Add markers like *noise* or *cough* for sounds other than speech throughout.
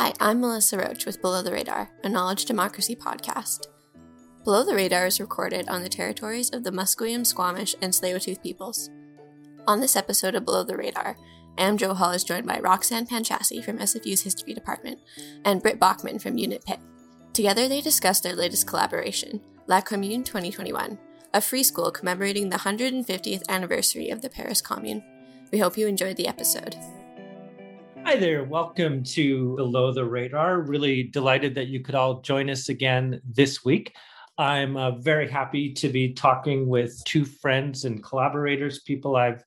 Hi, I'm Melissa Roach with Below the Radar, a knowledge democracy podcast. Below the Radar is recorded on the territories of the Musqueam, Squamish, and Tsleil-Waututh peoples. On this episode of Below the Radar, Am Johal is joined by Roxanne Panchasi from SFU's History Department and Britt Bachman from Unit Pitt. Together they discuss their latest collaboration, La Commune 2021, a free school commemorating the 150th anniversary of the Paris Commune. We hope you enjoyed the episode. Hi there. Welcome to Below the Radar. Really delighted that you could all join us again this week. I'm uh, very happy to be talking with two friends and collaborators, people I've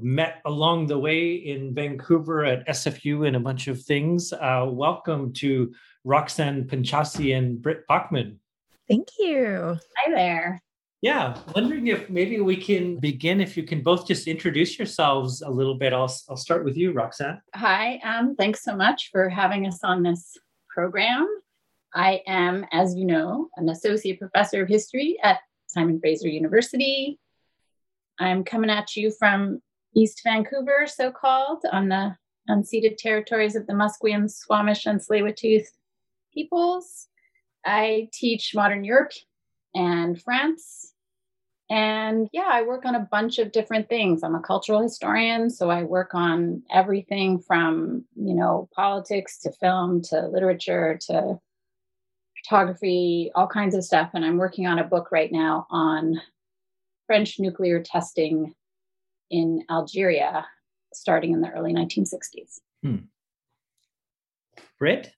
met along the way in Vancouver at SFU and a bunch of things. Uh, welcome to Roxanne Panchasi and Britt Bachman. Thank you. Hi there. Yeah, wondering if maybe we can begin. If you can both just introduce yourselves a little bit. I'll I'll start with you, Roxanne. Hi, um, thanks so much for having us on this program. I am, as you know, an associate professor of history at Simon Fraser University. I'm coming at you from East Vancouver, so called, on the unceded territories of the Musqueam, Squamish, and Tsleil-Waututh peoples. I teach modern Europe and France. And yeah, I work on a bunch of different things. I'm a cultural historian, so I work on everything from, you know, politics to film to literature to photography, all kinds of stuff. And I'm working on a book right now on French nuclear testing in Algeria starting in the early 1960s. Hmm. Britt?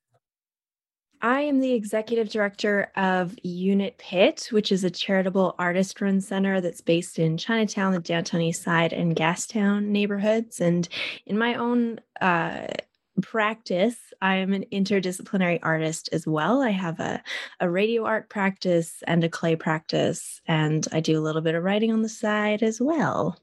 I am the executive director of Unit Pitt, which is a charitable artist run center that's based in Chinatown, the downtown east side, and Gastown neighborhoods. And in my own uh, practice, I am an interdisciplinary artist as well. I have a, a radio art practice and a clay practice, and I do a little bit of writing on the side as well.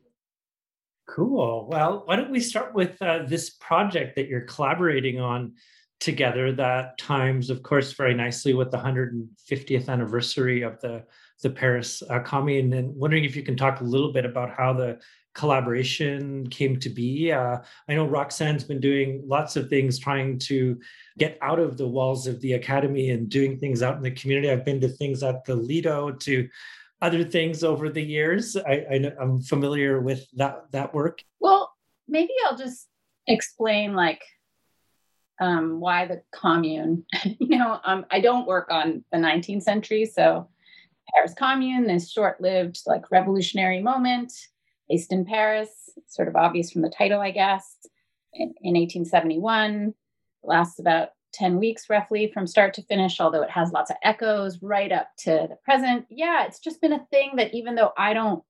Cool. Well, why don't we start with uh, this project that you're collaborating on? Together that times of course very nicely with the 150th anniversary of the the paris uh, commune. And wondering if you can talk a little bit about how the collaboration came to be. Uh, i know roxanne's been doing lots of things trying to get out of the walls of the academy and doing things out in the community. I've been to things at the lido to other things over the years. I, I i'm familiar with that that work. Well maybe i'll just explain like um, why the commune. *laughs* you know, um, I don't work on the 19th century, so Paris Commune, this short-lived like revolutionary moment based in Paris, sort of obvious from the title, I guess, in, in 1871. Lasts about 10 weeks roughly from start to finish, although it has lots of echoes right up to the present. Yeah, it's just been a thing that even though I don't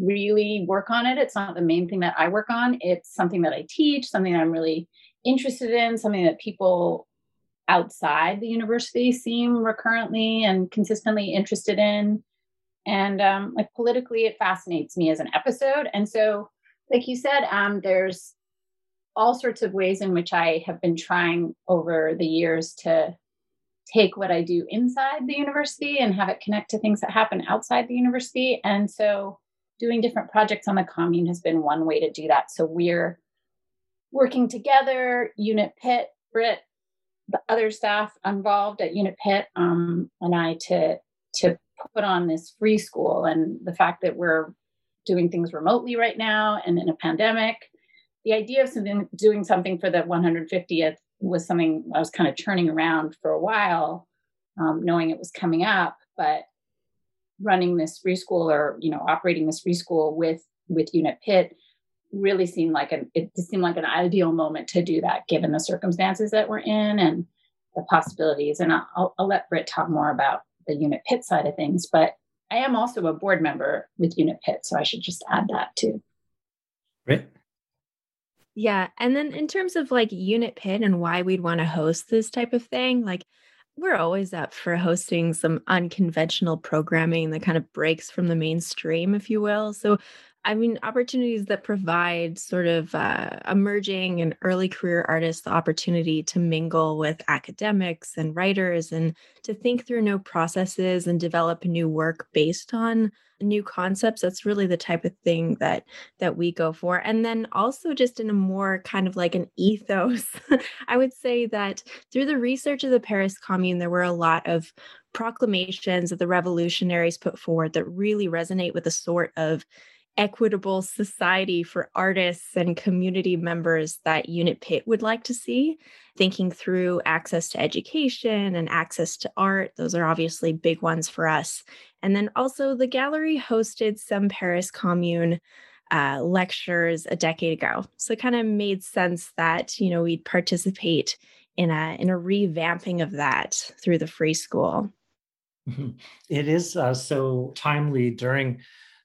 really work on it, it's not the main thing that I work on. It's something that I teach, something that I'm really interested in, something that people outside the university seem recurrently and consistently interested in. And um, like politically, it fascinates me as an episode. And so, like you said, um, there's all sorts of ways in which I have been trying over the years to take what I do inside the university and have it connect to things that happen outside the university. And so, doing different projects on the commune has been one way to do that. So, we're working together, Unit Pitt, Britt, the other staff involved at Unit Pitt, um, and I to to put on this free school. And the fact that we're doing things remotely right now and in a pandemic, the idea of something, doing something for the 150th was something I was kind of turning around for a while, um, knowing it was coming up. But running this free school or you know operating this free school with with Unit Pitt really seemed like an it seemed like an ideal moment to do that given the circumstances that we're in and the possibilities. And i'll, I'll let britt talk more about the unit pitt side of things but i am also a board member with unit pitt so i should just add that too. Britt? yeah and then in terms of like unit pitt and why we'd want to host this type of thing like we're always up for hosting some unconventional programming that kind of breaks from the mainstream if you will. So I mean, opportunities that provide sort of uh, emerging and early career artists the opportunity to mingle with academics and writers and to think through new processes and develop new work based on new concepts. That's really the type of thing that that we go for. And then also just in a more kind of like an ethos *laughs* i would say that through the research of the paris commune there were a lot of proclamations that the revolutionaries put forward that really resonate with the sort of equitable society for artists and community members that Unit Pitt would like to see, thinking through access to education and access to art. Those are obviously big ones for us. And then also, the gallery hosted some Paris Commune uh, lectures a decade ago. So it kind of made sense that, you know, we'd participate in a, in a revamping of that through the free school. Mm-hmm. It is uh, so timely during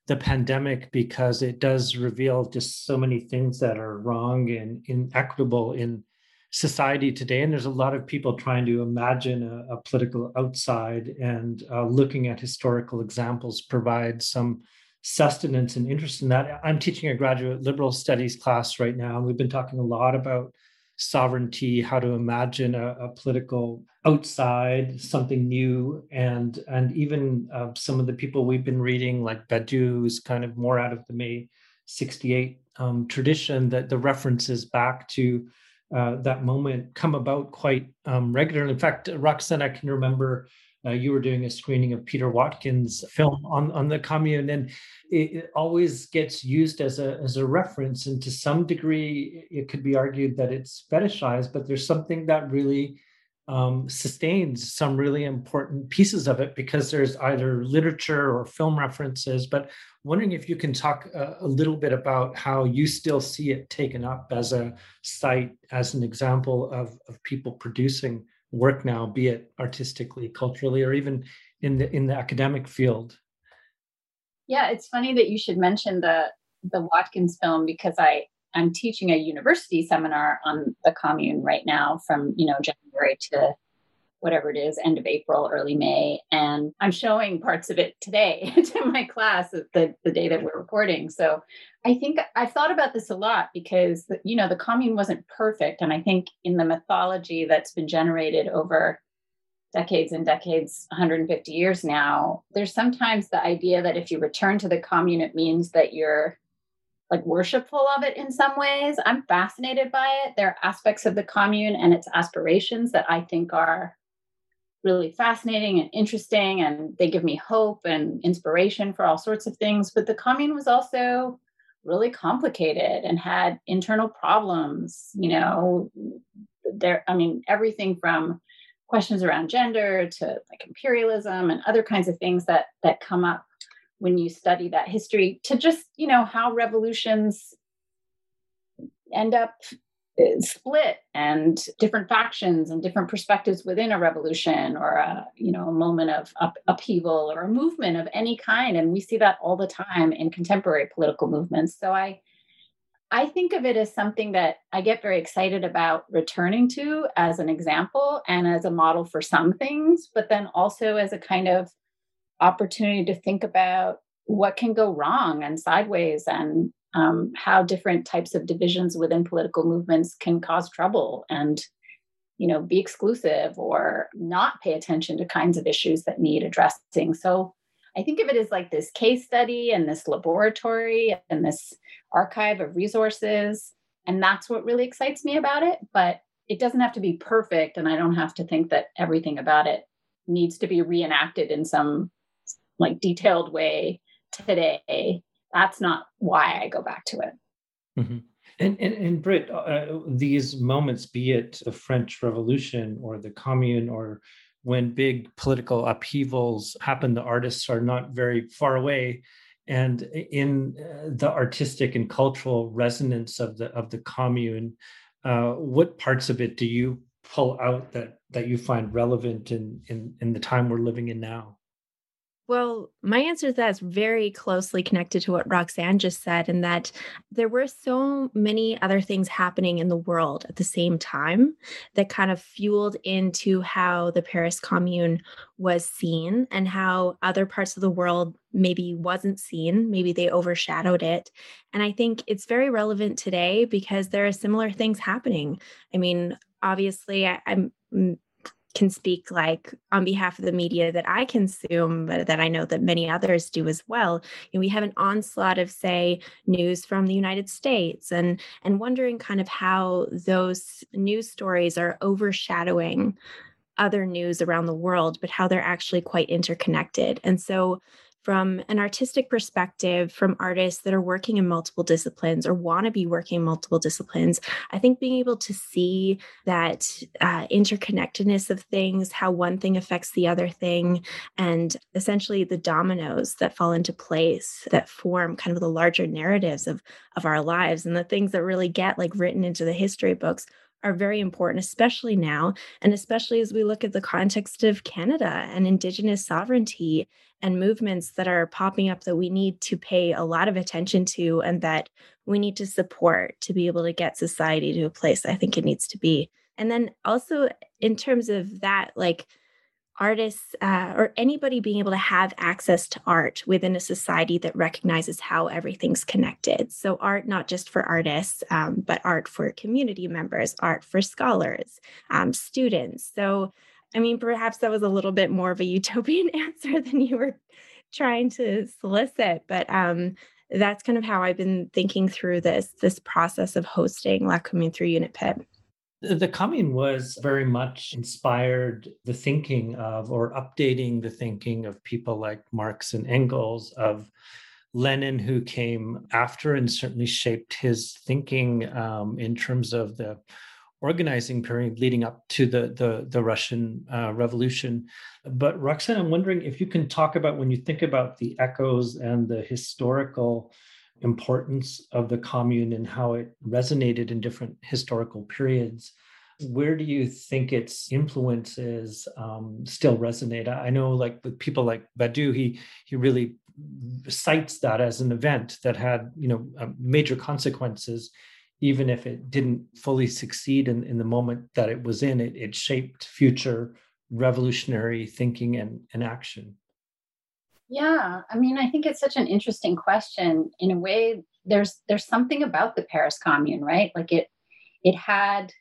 the pandemic because it does reveal just so many things that are wrong and inequitable in society today. And there's a lot of people trying to imagine a, a political outside and uh, looking at historical examples provide some sustenance and interest in that. I'm teaching a graduate liberal studies class right now, and we've been talking a lot about sovereignty, how to imagine a, a political outside, something new, and and even uh, some of the people we've been reading, like Badiou, who's kind of more out of the May '68 um, tradition, that the references back to uh, that moment come about quite um, regularly. In fact, Roxanne, I can remember uh, you were doing a screening of Peter Watkins' film on, on the commune, and it, it, always gets used as a as a reference. And to some degree, it could be argued that it's fetishized, but there's something that really um, sustains some really important pieces of it because there's either literature or film references. But wondering if you can talk a, a little bit about how you still see it taken up as a site, as an example of of people producing work now, be it artistically, culturally, or even in the in the academic field. Yeah, it's funny that you should mention the the Watkins film because I I'm teaching a university seminar on the commune right now from you know January to whatever it is, end of April, early May. And I'm showing parts of it today *laughs* to my class the, the day that we're recording. So I think I've thought about this a lot because, you know, the commune wasn't perfect. And I think in the mythology that's been generated over decades and decades, 150 years now, there's sometimes the idea that if you return to the commune, it means that you're like worshipful of it in some ways. I'm fascinated by it. There are aspects of the commune and its aspirations that I think are really fascinating and interesting and they give me hope and inspiration for all sorts of things. But the commune was also really complicated and had internal problems you know there i mean everything from questions around gender to like imperialism and other kinds of things that that come up when you study that history to just you know how revolutions end up split and different factions and different perspectives within a revolution or a you know a moment of up, upheaval or a movement of any kind. And we see that all the time in contemporary political movements. So i i think of it as something that i get very excited about returning to as an example and as a model for some things but then also as a kind of opportunity to think about what can go wrong and sideways and um, how different types of divisions within political movements can cause trouble and you know be exclusive or not pay attention to kinds of issues that need addressing. So i think of it as like this case study and this laboratory and this archive of resources and that's what really excites me about it but it doesn't have to be perfect and i don't have to think that everything about it needs to be reenacted in some like detailed way today that's not why I go back to it. Mm-hmm. And, and, and Britt, uh, these moments, be it the French Revolution or the Commune or when big political upheavals happen, the artists are not very far away. And in uh, the artistic and cultural resonance of the of the commune, uh, what parts of it do you pull out that that you find relevant in in, in the time we're living in now? Well, my answer to that is very closely connected to what Roxanne just said, in that there were so many other things happening in the world at the same time that kind of fueled into how the Paris Commune was seen and how other parts of the world maybe wasn't seen. Maybe they overshadowed it. And I think it's very relevant today because there are similar things happening. I mean, obviously, I, am can speak like on behalf of the media that I consume, but that I know that many others do as well. You know, we have an onslaught of, say, news from the United States, and and wondering kind of how those news stories are overshadowing other news around the world, but how they're actually quite interconnected. And so from an artistic perspective, from artists that are working in multiple disciplines or want to be working in multiple disciplines, I think being able to see that uh, interconnectedness of things, how one thing affects the other thing, and essentially the dominoes that fall into place that form kind of the larger narratives of, of our lives and the things that really get like written into the history books are very important, especially now, and especially as we look at the context of Canada and Indigenous sovereignty and movements that are popping up that we need to pay a lot of attention to and that we need to support to be able to get society to a place I think it needs to be. And then also, in terms of that, like, artists uh, or anybody being able to have access to art within a society that recognizes how everything's connected. So, art not just for artists, um, but art for community members, art for scholars, um, students. So, I mean, perhaps that was a little bit more of a *laughs* utopian answer than you were trying to solicit, but um, that's kind of how I've been thinking through this this process of hosting La Commune through Unit Pitt. The coming was very much inspired the thinking of, or updating the thinking of people like Marx and Engels, of Lenin, who came after and certainly shaped his thinking um, in terms of the organizing period leading up to the the, the Russian uh, Revolution. But Roxanne, I'm wondering if you can talk about when you think about the echoes and the historical importance of the commune and how it resonated in different historical periods. Where do you think its influences um, still resonate? I know like with people like Badiou, he he really cites that as an event that had you know uh, major consequences. Even if it didn't fully succeed in, in the moment that it was in it, it shaped future revolutionary thinking and, and action yeah, I mean, I think it's such an interesting question. In a way, there's there's something about the Paris Commune, right? Like it it had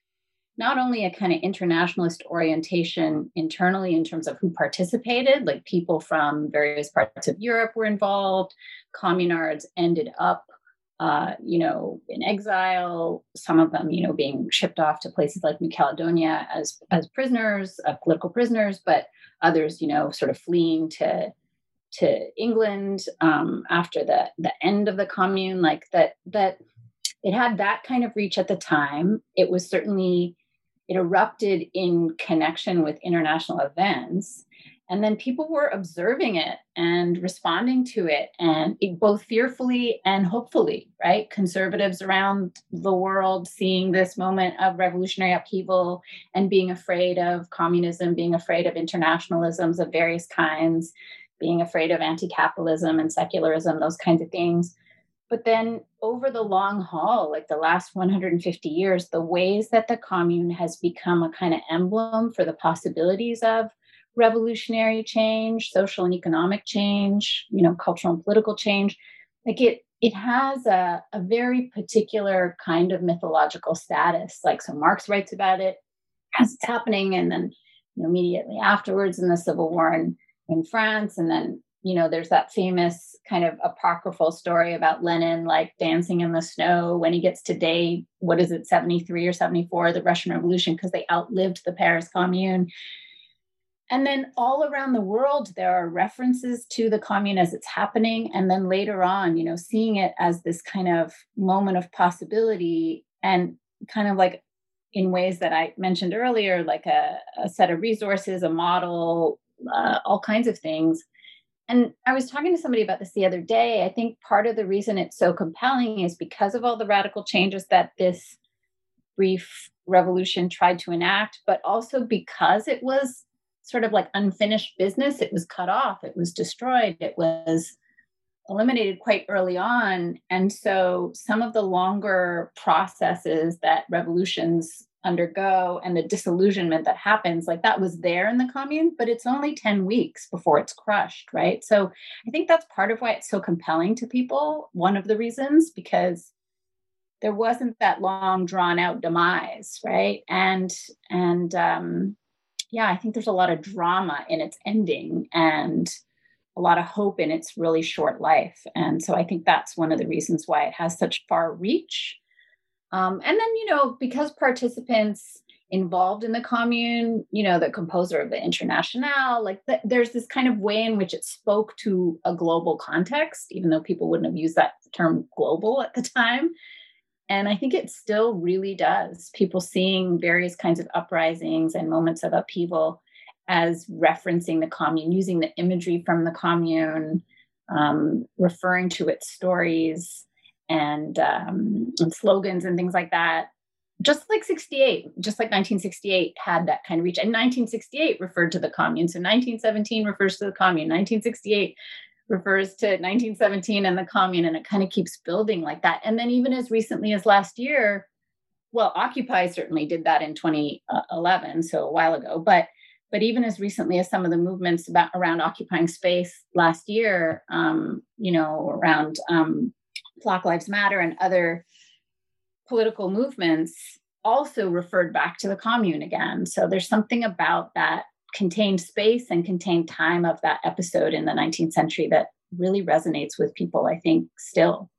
not only a kind of internationalist orientation internally in terms of who participated, like people from various parts of Europe were involved. Communards ended up, uh, you know, in exile. Some of them, you know, being shipped off to places like New Caledonia as as prisoners, uh, political prisoners, but others, you know, sort of fleeing to to England um, after the the end of the commune, like that that it had that kind of reach at the time. It was certainly it erupted in connection with international events. And then people were observing it and responding to it, and it, both fearfully and hopefully, right? Conservatives around the world seeing this moment of revolutionary upheaval and being afraid of communism, being afraid of internationalisms of various kinds, being afraid of anti capitalism and secularism, those kinds of things. But then over the long haul, like the last 150 years, the ways that the commune has become a kind of emblem for the possibilities of revolutionary change, social and economic change, you know, cultural and political change, like it it has a, a very particular kind of mythological status. Like so Marx writes about it as it's happening and then you know, immediately afterwards in the Civil War and in France. And then, you know, there's that famous kind of apocryphal story about Lenin like dancing in the snow when he gets to day, what is it, 73 or 74, the Russian Revolution, because they outlived the Paris Commune. And then all around the world, there are references to the commune as it's happening. And then later on, you know, seeing it as this kind of moment of possibility and kind of like in ways that I mentioned earlier, like a, a set of resources, a model, uh, all kinds of things. And I was talking to somebody about this the other day. I think part of the reason it's so compelling is because of all the radical changes that this brief revolution tried to enact, but also because it was sort of like unfinished business. It was cut off, it was destroyed, it was eliminated quite early on. And so some of the longer processes that revolutions undergo and the disillusionment that happens, like that was there in the commune, but it's only 10 weeks before it's crushed, right? So I think that's part of why it's so compelling to people. One of the reasons, because there wasn't that long drawn out demise right and and um yeah i think there's a lot of drama in its ending and a lot of hope in its really short life and so i think that's one of the reasons why it has such far reach um, and then you know because participants involved in the commune you know the composer of the international like the, there's this kind of way in which it spoke to a global context even though people wouldn't have used that term global at the time and I think it still really does. People seeing various kinds of uprisings and moments of upheaval as referencing the commune, using the imagery from the commune, um, referring to its stories and, um, and slogans and things like that. Just like 68, just like 1968 had that kind of reach. And 1968 referred to the commune. So 1917 refers to the commune. 1968 refers to 1917 and the commune and it kind of keeps building like that and then even as recently as last year well occupy certainly did that in 2011 so a while ago but but even as recently as some of the movements about around occupying space last year um, you know around um, black lives matter and other political movements also referred back to the commune again so there's something about that contained space and contained time of that episode in the 19th century that really resonates with people, I think, still.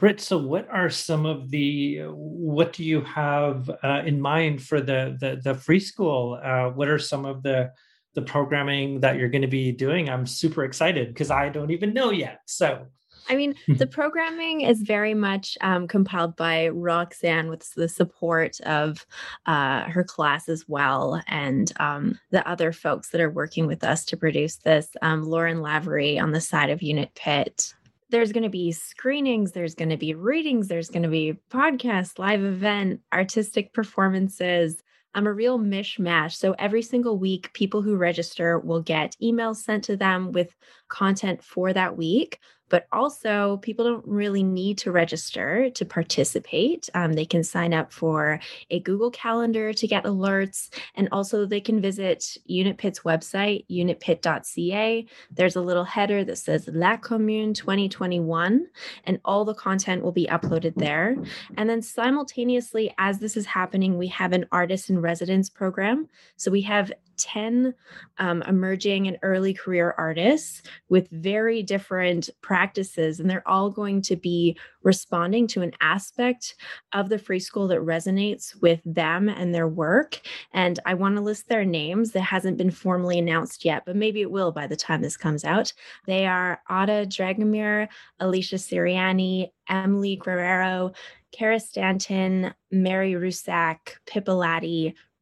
Britt, so what are some of the what do you have uh, in mind for the the, the free school? Uh, what are some of the the programming that you're going to be doing? I'm super excited because I don't even know yet. So I mean, *laughs* the programming is very much um, compiled by Roxanne with the support of uh, her class as well, and um, the other folks that are working with us to produce this. Um, Lauren Lavery on the side of Unit Pitt. There's going to be screenings, there's going to be readings, there's going to be podcasts, live event, artistic performances. I'm a real mishmash. So every single week, people who register will get emails sent to them with content for that week but also people don't really need to register to participate. Um, they can sign up for a Google Calendar to get alerts, and also they can visit Unit Pitt's website, unitpitt.ca. There's a little header that says La Commune 2021, and all the content will be uploaded there. And then simultaneously, as this is happening, we have an artist in residence program. So we have 10 um, emerging and early career artists with very different practices, and they're all going to be responding to an aspect of the free school that resonates with them and their work. And I want to list their names that hasn't been formally announced yet, but maybe it will by the time this comes out. They are Ada Dragomir, Alicia Siriani, Emily Guerrero, Kara Stanton, Mary Rusak, Pippa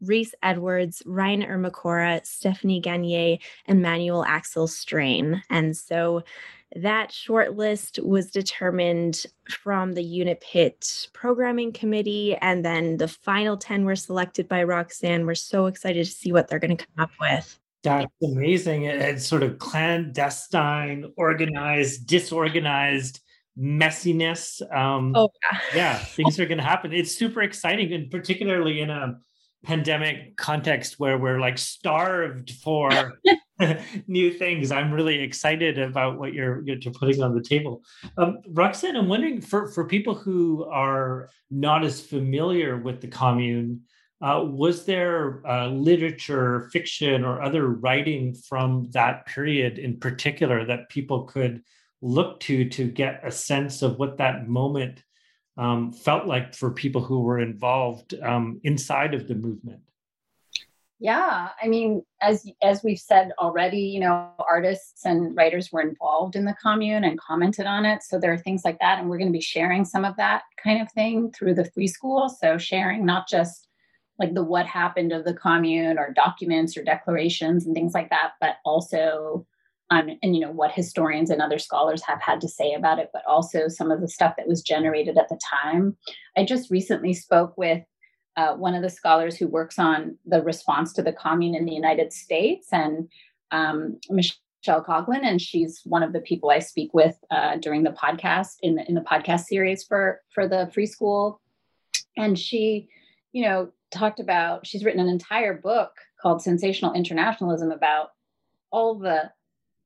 Reese Edwards, Ryan Ermacora, Stephanie Gagne, and Manuel Axel Strain. And so that short list was determined from the Unit Pitt programming committee. And then the final 10 were selected by Roxanne. We're so excited to see what they're going to come up with. That's amazing. It's sort of clandestine, organized, disorganized messiness. Um, oh, yeah. yeah, things are going to happen. It's super exciting, and particularly in a pandemic context where we're like starved for *laughs* *laughs* new things. I'm really excited about what you're, you're putting on the table. Um, Roxanne, I'm wondering for, for people who are not as familiar with the commune, uh, was there uh, literature, fiction, or other writing from that period in particular that people could look to to get a sense of what that moment um, felt like for people who were involved um, inside of the movement? Yeah i mean as as we've said already you know artists and writers were involved in the commune and commented on it. So there are things like that and we're going to be sharing some of that kind of thing through the free school. So sharing not just like the what happened of the commune or documents or declarations and things like that but also um, and you know what historians and other scholars have had to say about it, but also some of the stuff that was generated at the time. I just recently spoke with uh, one of the scholars who works on the response to the commune in the United States, and um, Michelle Coughlin, and she's one of the people I speak with uh, during the podcast in the, in the podcast series for for the free school. And she, you know, talked about she's written an entire book called Sensational Internationalism about all the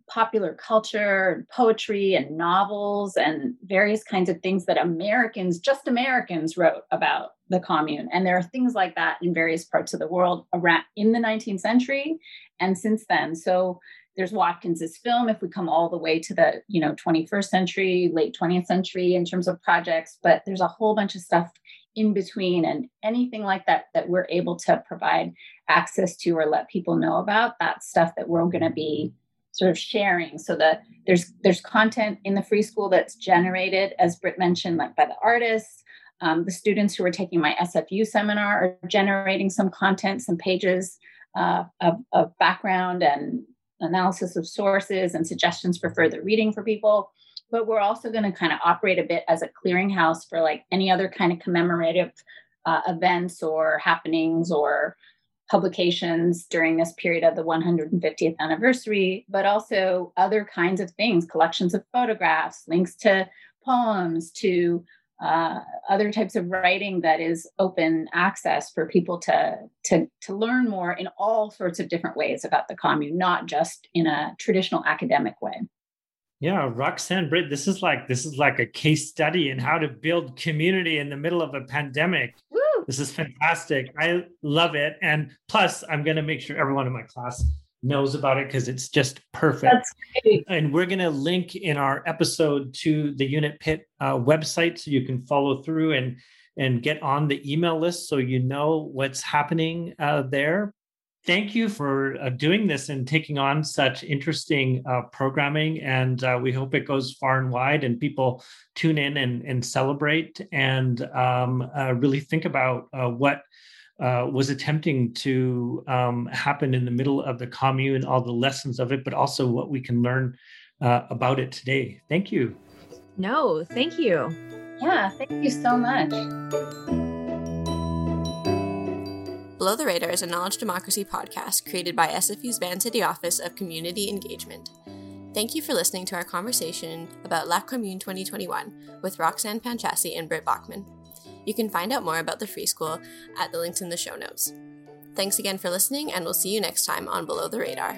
popular culture and poetry and novels and various kinds of things that Americans, just Americans, wrote about the commune. And there are things like that in various parts of the world around in the 19th century and since then. So there's Watkins's film if we come all the way to the you know 21st century, late 20th century in terms of projects, but there's a whole bunch of stuff in between and anything like that that we're able to provide access to or let people know about that stuff that we're going to be sort of sharing so that there's there's content in the free school that's generated as britt mentioned like by the artists. Um, the students who are taking my sfu seminar are generating some content some pages uh, of, of background and analysis of sources and suggestions for further reading for people. But we're also going to kind of operate a bit as a clearinghouse for like any other kind of commemorative uh, events or happenings or publications during this period of the 150th anniversary, but also other kinds of things, collections of photographs, links to poems, to uh, other types of writing that is open access for people to, to, to learn more in all sorts of different ways about the commune, not just in a traditional academic way. Yeah, Roxanne Britt, this is like this is like a case study in how to build community in the middle of a pandemic. Woo! This is fantastic. I love it. And plus, I'm going to make sure everyone in my class knows about it because it's just perfect. And we're going to link in our episode to the Unit Pitt uh, website so you can follow through and and get on the email list so you know what's happening uh, there thank you for uh, doing this and taking on such interesting uh, programming. And uh, we hope it goes far and wide and people tune in and, and celebrate and um, uh, really think about uh, what uh, was attempting to um, happen in the middle of the commune, all the lessons of it, but also what we can learn about it today. Thank you. No, thank you. Yeah, thank you so much. Below the Radar is a knowledge democracy podcast created by SFU's Vancity Office of Community Engagement. Thank you for listening to our conversation about La Commune 2021 with Roxanne Panchasi and Britt Bachman. You can find out more about the free school at the links in the show notes. Thanks again for listening, and we'll see you next time on Below the Radar.